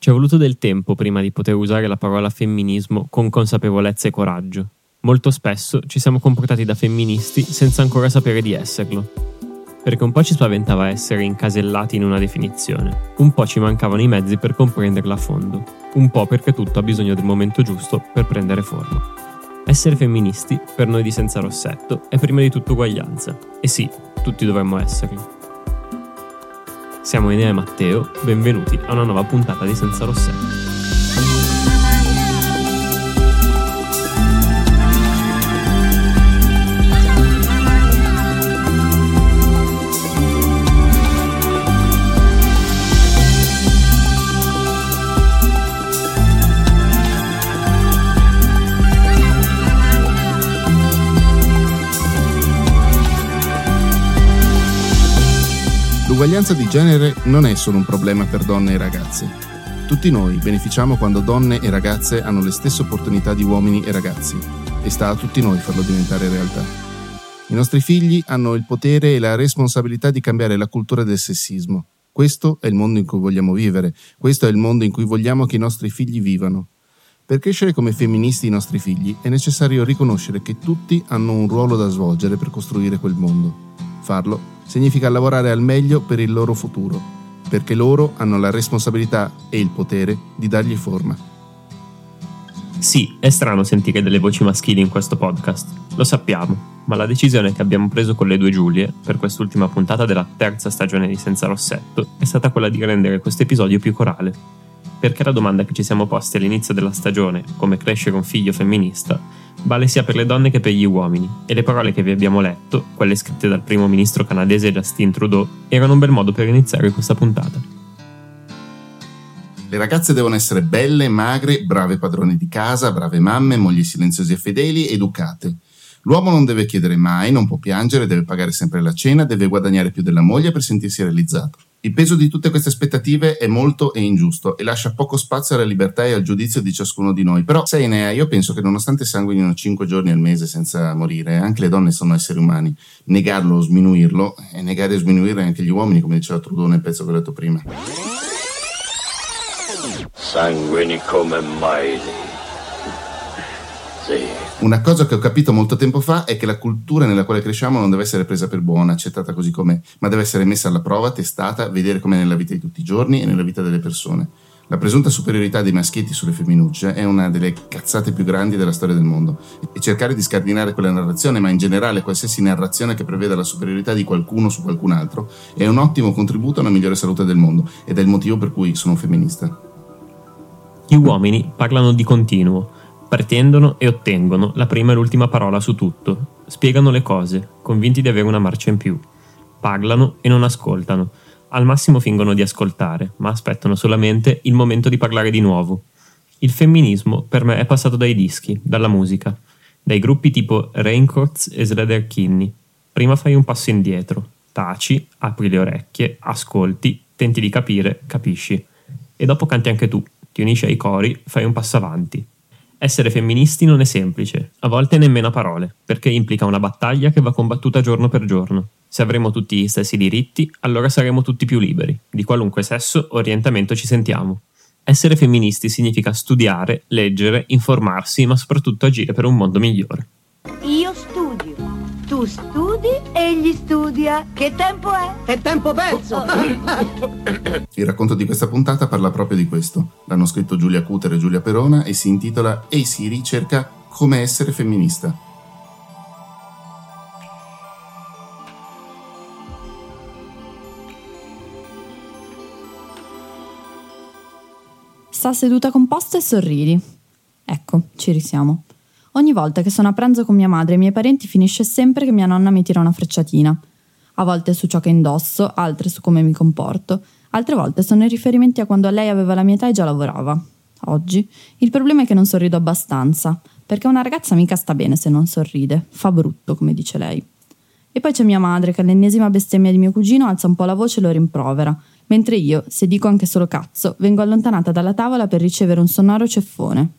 Ci è voluto del tempo prima di poter usare la parola femminismo con consapevolezza e coraggio. Molto spesso ci siamo comportati da femministi senza ancora sapere di esserlo. Perché un po' ci spaventava essere incasellati in una definizione, un po' ci mancavano i mezzi per comprenderla a fondo, un po' perché tutto ha bisogno del momento giusto per prendere forma. Essere femministi, per noi di Senza Rossetto, è prima di tutto uguaglianza. E sì, tutti dovremmo esserlo. Siamo Enea e Matteo, benvenuti a una nuova puntata di Senza Rossetto. L'uguaglianza di genere non è solo un problema per donne e ragazze. Tutti noi beneficiamo quando donne e ragazze hanno le stesse opportunità di uomini e ragazzi e sta a tutti noi farlo diventare realtà. I nostri figli hanno il potere e la responsabilità di cambiare la cultura del sessismo. Questo è il mondo in cui vogliamo vivere, questo è il mondo in cui vogliamo che i nostri figli vivano. Per crescere come femministi i nostri figli è necessario riconoscere che tutti hanno un ruolo da svolgere per costruire quel mondo. Farlo significa lavorare al meglio per il loro futuro, perché loro hanno la responsabilità e il potere di dargli forma. Sì, è strano sentire delle voci maschili in questo podcast, lo sappiamo, ma la decisione che abbiamo preso con le due Giulie per quest'ultima puntata della terza stagione di Senza Rossetto è stata quella di rendere questo episodio più corale. Perché la domanda che ci siamo posti all'inizio della stagione, come crescere un figlio femminista, vale sia per le donne che per gli uomini, e le parole che vi abbiamo letto, quelle scritte dal primo ministro canadese Justin Trudeau, erano un bel modo per iniziare questa puntata. Le ragazze devono essere belle, magre, brave padrone di casa, brave mamme, mogli silenziose e fedeli, educate. L'uomo non deve chiedere mai, non può piangere, deve pagare sempre la cena, deve guadagnare più della moglie per sentirsi realizzato. Il peso di tutte queste aspettative è molto e ingiusto e lascia poco spazio alla libertà e al giudizio di ciascuno di noi. Però, sai Enea, io penso che nonostante sanguinino 5 giorni al mese senza morire, anche le donne sono esseri umani. Negarlo o sminuirlo, e negare o sminuire anche gli uomini, come diceva Trudeau nel pezzo che ho letto prima. Sanguini come mai. Sì. Una cosa che ho capito molto tempo fa è che la cultura nella quale cresciamo non deve essere presa per buona, accettata così com'è, ma deve essere messa alla prova, testata, vedere com'è nella vita di tutti i giorni e nella vita delle persone. La presunta superiorità dei maschietti sulle femminucce è una delle cazzate più grandi della storia del mondo e cercare di scardinare quella narrazione, ma in generale qualsiasi narrazione che preveda la superiorità di qualcuno su qualcun altro, è un ottimo contributo a una migliore salute del mondo ed è il motivo per cui sono femminista. Gli uomini parlano di continuo, pretendono e ottengono la prima e l'ultima parola su tutto, spiegano le cose, convinti di avere una marcia in più, parlano e non ascoltano, al massimo fingono di ascoltare, ma aspettano solamente il momento di parlare di nuovo. Il femminismo per me è passato dai dischi, dalla musica, dai gruppi tipo Raincoats e Slater Kinney. Prima fai un passo indietro, taci, apri le orecchie, ascolti, tenti di capire, capisci. E dopo canti anche tu, ti unisci ai cori, fai un passo avanti, essere femministi non è semplice, a volte nemmeno a parole, perché implica una battaglia che va combattuta giorno per giorno. Se avremo tutti gli stessi diritti, allora saremo tutti più liberi, di qualunque sesso o orientamento ci sentiamo. Essere femministi significa studiare, leggere, informarsi, ma soprattutto agire per un mondo migliore. Tu studi, egli studia. Che tempo è? È tempo perso! Il racconto di questa puntata parla proprio di questo. L'hanno scritto Giulia Cuter e Giulia Perona e si intitola Ehi Siri cerca come essere femminista. Sta seduta composta e sorridi. Ecco, ci risiamo. Ogni volta che sono a pranzo con mia madre e i miei parenti finisce sempre che mia nonna mi tira una frecciatina. A volte su ciò che indosso, altre su come mi comporto, altre volte sono i riferimenti a quando lei aveva la mia età e già lavorava. Oggi il problema è che non sorrido abbastanza, perché una ragazza mica sta bene se non sorride, fa brutto, come dice lei. E poi c'è mia madre che all'ennesima bestemmia di mio cugino alza un po' la voce e lo rimprovera, mentre io, se dico anche solo cazzo, vengo allontanata dalla tavola per ricevere un sonoro ceffone.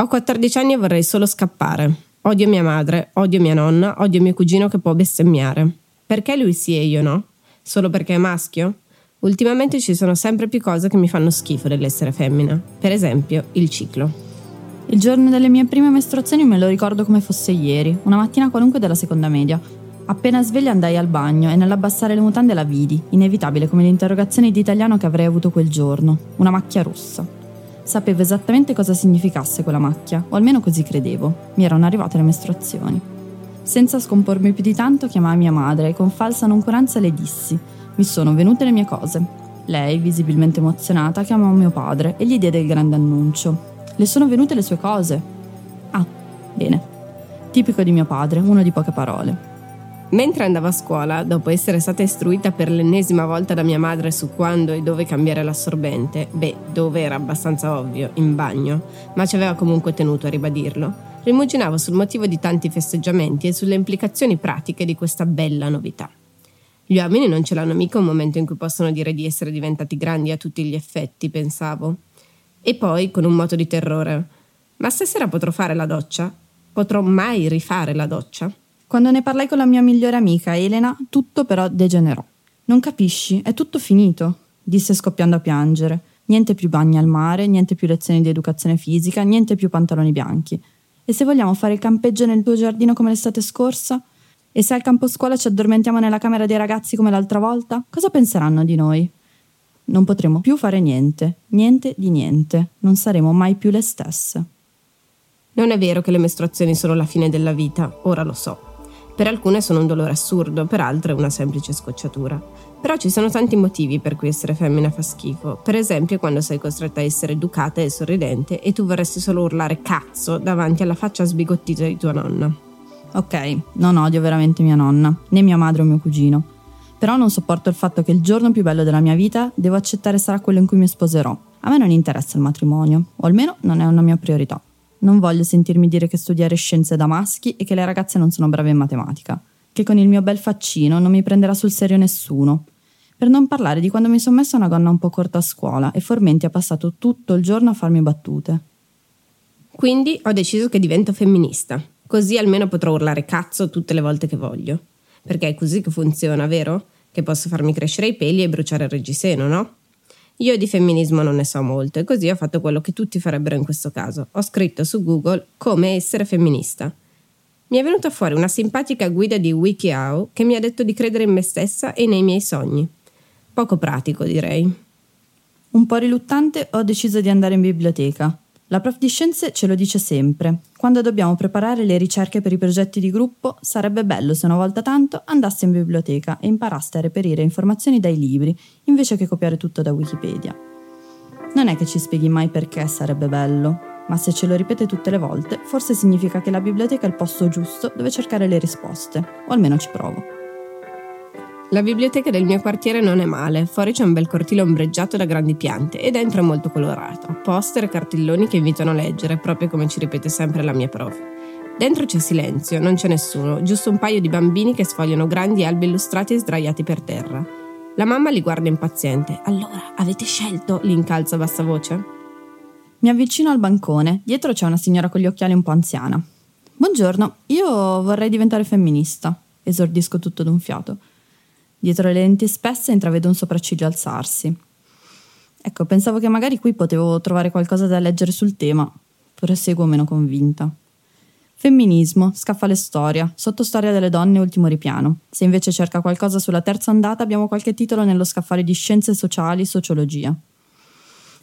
Ho 14 anni e vorrei solo scappare. Odio mia madre, odio mia nonna, odio mio cugino che può bestemmiare. Perché lui sì e io no? Solo perché è maschio? Ultimamente ci sono sempre più cose che mi fanno schifo dell'essere femmina. Per esempio, il ciclo. Il giorno delle mie prime mestruazioni me lo ricordo come fosse ieri, una mattina qualunque della seconda media. Appena sveglia andai al bagno e nell'abbassare le mutande la vidi, inevitabile come l'interrogazione di italiano che avrei avuto quel giorno, una macchia rossa. Sapevo esattamente cosa significasse quella macchia, o almeno così credevo. Mi erano arrivate le mestruazioni. Senza scompormi più di tanto, chiamai mia madre e con falsa noncuranza le dissi: Mi sono venute le mie cose. Lei, visibilmente emozionata, chiamò mio padre e gli diede il grande annuncio. Le sono venute le sue cose. Ah, bene. Tipico di mio padre, uno di poche parole. Mentre andavo a scuola, dopo essere stata istruita per l'ennesima volta da mia madre su quando e dove cambiare l'assorbente, beh, dove era abbastanza ovvio, in bagno, ma ci aveva comunque tenuto a ribadirlo, rimuginavo sul motivo di tanti festeggiamenti e sulle implicazioni pratiche di questa bella novità. Gli uomini non ce l'hanno mica un momento in cui possono dire di essere diventati grandi a tutti gli effetti, pensavo. E poi, con un moto di terrore, ma stasera potrò fare la doccia? Potrò mai rifare la doccia? Quando ne parlai con la mia migliore amica Elena, tutto però degenerò. Non capisci? È tutto finito, disse scoppiando a piangere. Niente più bagni al mare, niente più lezioni di educazione fisica, niente più pantaloni bianchi. E se vogliamo fare il campeggio nel tuo giardino come l'estate scorsa? E se al campo scuola ci addormentiamo nella camera dei ragazzi come l'altra volta? Cosa penseranno di noi? Non potremo più fare niente, niente di niente, non saremo mai più le stesse. Non è vero che le mestruazioni sono la fine della vita, ora lo so. Per alcune sono un dolore assurdo, per altre una semplice scocciatura. Però ci sono tanti motivi per cui essere femmina fa schifo. Per esempio quando sei costretta a essere educata e sorridente e tu vorresti solo urlare cazzo davanti alla faccia sbigottita di tua nonna. Ok, non odio veramente mia nonna, né mia madre o mio cugino però non sopporto il fatto che il giorno più bello della mia vita devo accettare sarà quello in cui mi sposerò. A me non interessa il matrimonio, o almeno non è una mia priorità. Non voglio sentirmi dire che studiare scienze da maschi e che le ragazze non sono brave in matematica, che con il mio bel faccino non mi prenderà sul serio nessuno. Per non parlare di quando mi sono messa una gonna un po' corta a scuola e Formenti ha passato tutto il giorno a farmi battute. Quindi ho deciso che divento femminista, così almeno potrò urlare cazzo tutte le volte che voglio. Perché è così che funziona, vero? Che posso farmi crescere i peli e bruciare il reggiseno, no? Io di femminismo non ne so molto e così ho fatto quello che tutti farebbero in questo caso. Ho scritto su Google come essere femminista. Mi è venuta fuori una simpatica guida di WikiHow che mi ha detto di credere in me stessa e nei miei sogni. Poco pratico, direi. Un po' riluttante ho deciso di andare in biblioteca. La prof di scienze ce lo dice sempre. Quando dobbiamo preparare le ricerche per i progetti di gruppo, sarebbe bello se una volta tanto andaste in biblioteca e imparaste a reperire informazioni dai libri, invece che copiare tutto da Wikipedia. Non è che ci spieghi mai perché sarebbe bello, ma se ce lo ripete tutte le volte, forse significa che la biblioteca è il posto giusto dove cercare le risposte, o almeno ci provo. La biblioteca del mio quartiere non è male, fuori c'è un bel cortile ombreggiato da grandi piante e dentro è molto colorato, poster e cartelloni che invitano a leggere, proprio come ci ripete sempre la mia prof. Dentro c'è silenzio, non c'è nessuno, giusto un paio di bambini che sfogliano grandi albi illustrati sdraiati per terra. La mamma li guarda impaziente. Allora, avete scelto? li a bassa voce. Mi avvicino al bancone, dietro c'è una signora con gli occhiali un po' anziana. Buongiorno, io vorrei diventare femminista, esordisco tutto d'un fiato. Dietro le lenti spesse intravedo un sopracciglio alzarsi. Ecco, pensavo che magari qui potevo trovare qualcosa da leggere sul tema. Proseguo meno convinta. Femminismo, scaffale storia, sottostoria delle donne, ultimo ripiano. Se invece cerca qualcosa sulla terza ondata, abbiamo qualche titolo nello scaffale di scienze sociali, sociologia.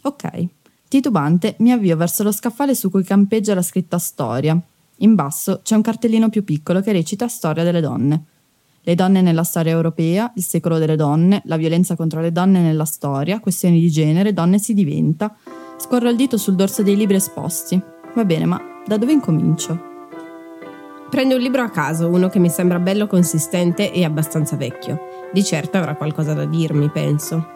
Ok. Titubante, mi avvio verso lo scaffale su cui campeggia la scritta storia. In basso c'è un cartellino più piccolo che recita Storia delle donne. Le donne nella storia europea, il secolo delle donne, la violenza contro le donne nella storia, questioni di genere, donne si diventa. Scorro il dito sul dorso dei libri esposti. Va bene, ma da dove incomincio? Prendo un libro a caso, uno che mi sembra bello consistente e abbastanza vecchio. Di certo avrà qualcosa da dirmi, penso.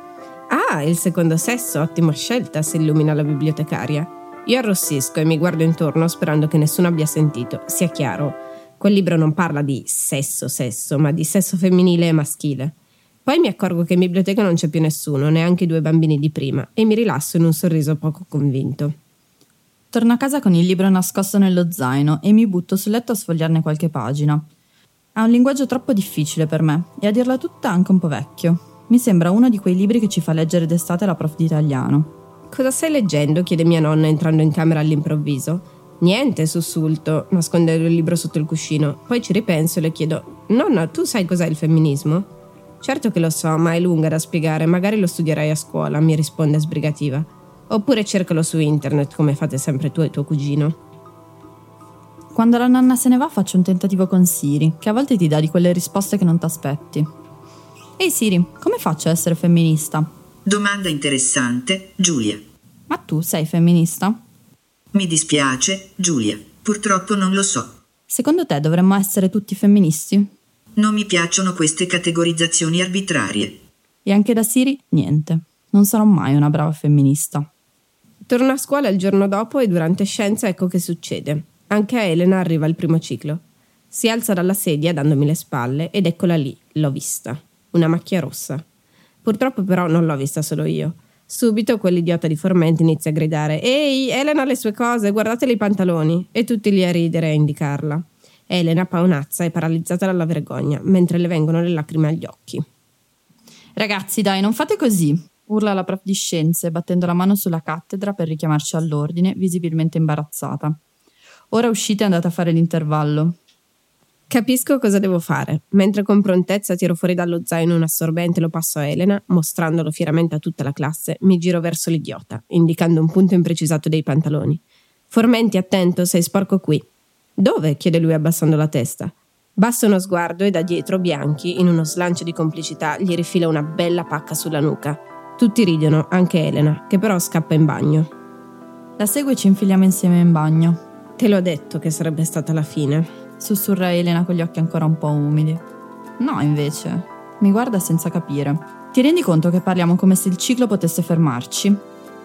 Ah, il secondo sesso, ottima scelta, si illumina la bibliotecaria. Io arrossisco e mi guardo intorno sperando che nessuno abbia sentito. Sia chiaro, Quel libro non parla di sesso, sesso, ma di sesso femminile e maschile. Poi mi accorgo che in biblioteca non c'è più nessuno, neanche i due bambini di prima, e mi rilasso in un sorriso poco convinto. Torno a casa con il libro nascosto nello zaino e mi butto sul letto a sfogliarne qualche pagina. Ha un linguaggio troppo difficile per me e a dirla tutta anche un po' vecchio. Mi sembra uno di quei libri che ci fa leggere d'estate la prof di italiano. Cosa stai leggendo? chiede mia nonna entrando in camera all'improvviso. Niente, sussulto, nascondendo il libro sotto il cuscino. Poi ci ripenso e le chiedo: Nonna, tu sai cos'è il femminismo? Certo che lo so, ma è lunga da spiegare, magari lo studierai a scuola, mi risponde sbrigativa. Oppure cercalo su internet, come fate sempre tu e tuo cugino. Quando la nonna se ne va faccio un tentativo con Siri, che a volte ti dà di quelle risposte che non ti aspetti. Ehi Siri, come faccio a essere femminista? Domanda interessante, Giulia. Ma tu sei femminista? Mi dispiace, Giulia. Purtroppo non lo so. Secondo te dovremmo essere tutti femministi? Non mi piacciono queste categorizzazioni arbitrarie. E anche da Siri, niente. Non sarò mai una brava femminista. Torno a scuola il giorno dopo e durante scienza ecco che succede. Anche a Elena arriva il primo ciclo. Si alza dalla sedia dandomi le spalle ed eccola lì, l'ho vista. Una macchia rossa. Purtroppo però non l'ho vista solo io. Subito quell'idiota di Formenti inizia a gridare Ehi, Elena ha le sue cose, guardatele i pantaloni! E tutti lì a ridere e a indicarla. Elena paonazza e paralizzata dalla vergogna, mentre le vengono le lacrime agli occhi. Ragazzi, dai, non fate così! urla la prof di scienze, battendo la mano sulla cattedra per richiamarci all'ordine, visibilmente imbarazzata. Ora uscite e andate a fare l'intervallo. Capisco cosa devo fare. Mentre con prontezza tiro fuori dallo zaino un assorbente e lo passo a Elena, mostrandolo fieramente a tutta la classe, mi giro verso l'idiota, indicando un punto imprecisato dei pantaloni. Formenti, attento, sei sporco qui. Dove? chiede lui abbassando la testa. Basta uno sguardo e da dietro Bianchi, in uno slancio di complicità, gli rifila una bella pacca sulla nuca. Tutti ridono, anche Elena, che però scappa in bagno. La segue e ci infiliamo insieme in bagno. Te l'ho detto che sarebbe stata la fine. Sussurra Elena con gli occhi ancora un po' umidi. No, invece. Mi guarda senza capire. Ti rendi conto che parliamo come se il ciclo potesse fermarci?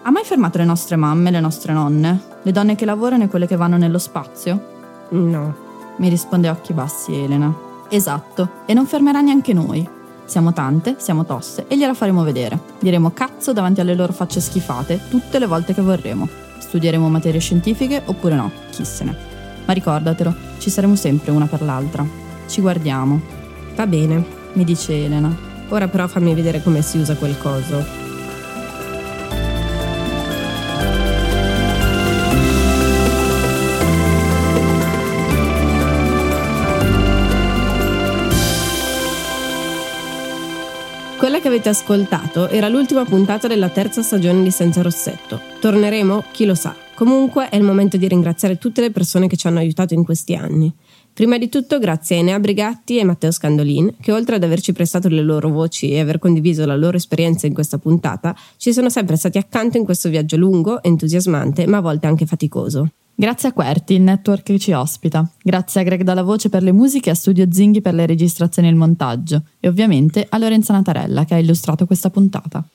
Ha mai fermato le nostre mamme, le nostre nonne? Le donne che lavorano e quelle che vanno nello spazio? No. Mi risponde a occhi bassi Elena. Esatto, e non fermerà neanche noi. Siamo tante, siamo tosse e gliela faremo vedere. Diremo cazzo davanti alle loro facce schifate tutte le volte che vorremo. Studieremo materie scientifiche oppure no, chi se ne. Ma ricordatelo, ci saremo sempre una per l'altra. Ci guardiamo. Va bene, mi dice Elena. Ora però fammi vedere come si usa quel coso. Quella che avete ascoltato era l'ultima puntata della terza stagione di Senza Rossetto. Torneremo? Chi lo sa. Comunque è il momento di ringraziare tutte le persone che ci hanno aiutato in questi anni. Prima di tutto grazie a Enea Brigatti e Matteo Scandolin, che oltre ad averci prestato le loro voci e aver condiviso la loro esperienza in questa puntata, ci sono sempre stati accanto in questo viaggio lungo, entusiasmante, ma a volte anche faticoso. Grazie a Querti, il network che ci ospita. Grazie a Greg Dalla Voce per le musiche e a Studio Zinghi per le registrazioni e il montaggio. E ovviamente a Lorenza Natarella che ha illustrato questa puntata.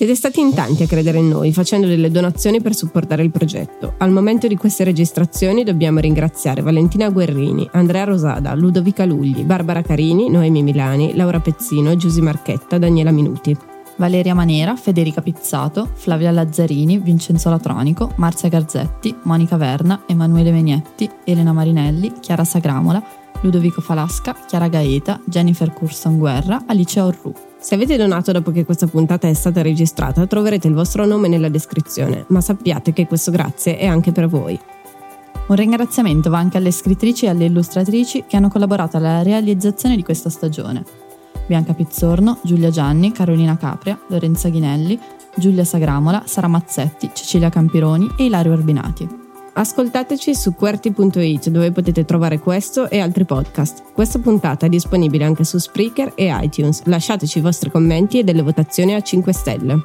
Siete stati in tanti a credere in noi, facendo delle donazioni per supportare il progetto. Al momento di queste registrazioni dobbiamo ringraziare Valentina Guerrini, Andrea Rosada, Ludovica Lugli, Barbara Carini, Noemi Milani, Laura Pezzino, Giusy Marchetta, Daniela Minuti. Valeria Manera, Federica Pizzato, Flavia Lazzarini, Vincenzo Latronico, Marzia Garzetti, Monica Verna, Emanuele Megnetti, Elena Marinelli, Chiara Sagramola, Ludovico Falasca, Chiara Gaeta, Jennifer Curson Guerra, Alice Orru. Se avete donato dopo che questa puntata è stata registrata, troverete il vostro nome nella descrizione, ma sappiate che questo grazie è anche per voi. Un ringraziamento va anche alle scrittrici e alle illustratrici che hanno collaborato alla realizzazione di questa stagione. Bianca Pizzorno, Giulia Gianni, Carolina Capria, Lorenza Ghinelli, Giulia Sagramola, Sara Mazzetti, Cecilia Campironi e Ilario Arbinati. Ascoltateci su QWERTY.it dove potete trovare questo e altri podcast. Questa puntata è disponibile anche su Spreaker e iTunes. Lasciateci i vostri commenti e delle votazioni a 5 stelle.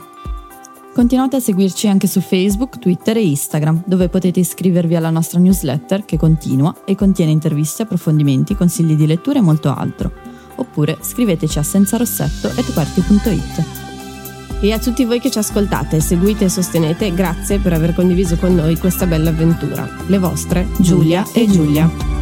Continuate a seguirci anche su Facebook, Twitter e Instagram, dove potete iscrivervi alla nostra newsletter che continua e contiene interviste, approfondimenti, consigli di lettura e molto altro oppure scriveteci a senzarossetto.it. E a tutti voi che ci ascoltate, seguite e sostenete, grazie per aver condiviso con noi questa bella avventura. Le vostre, Giulia e Giulia.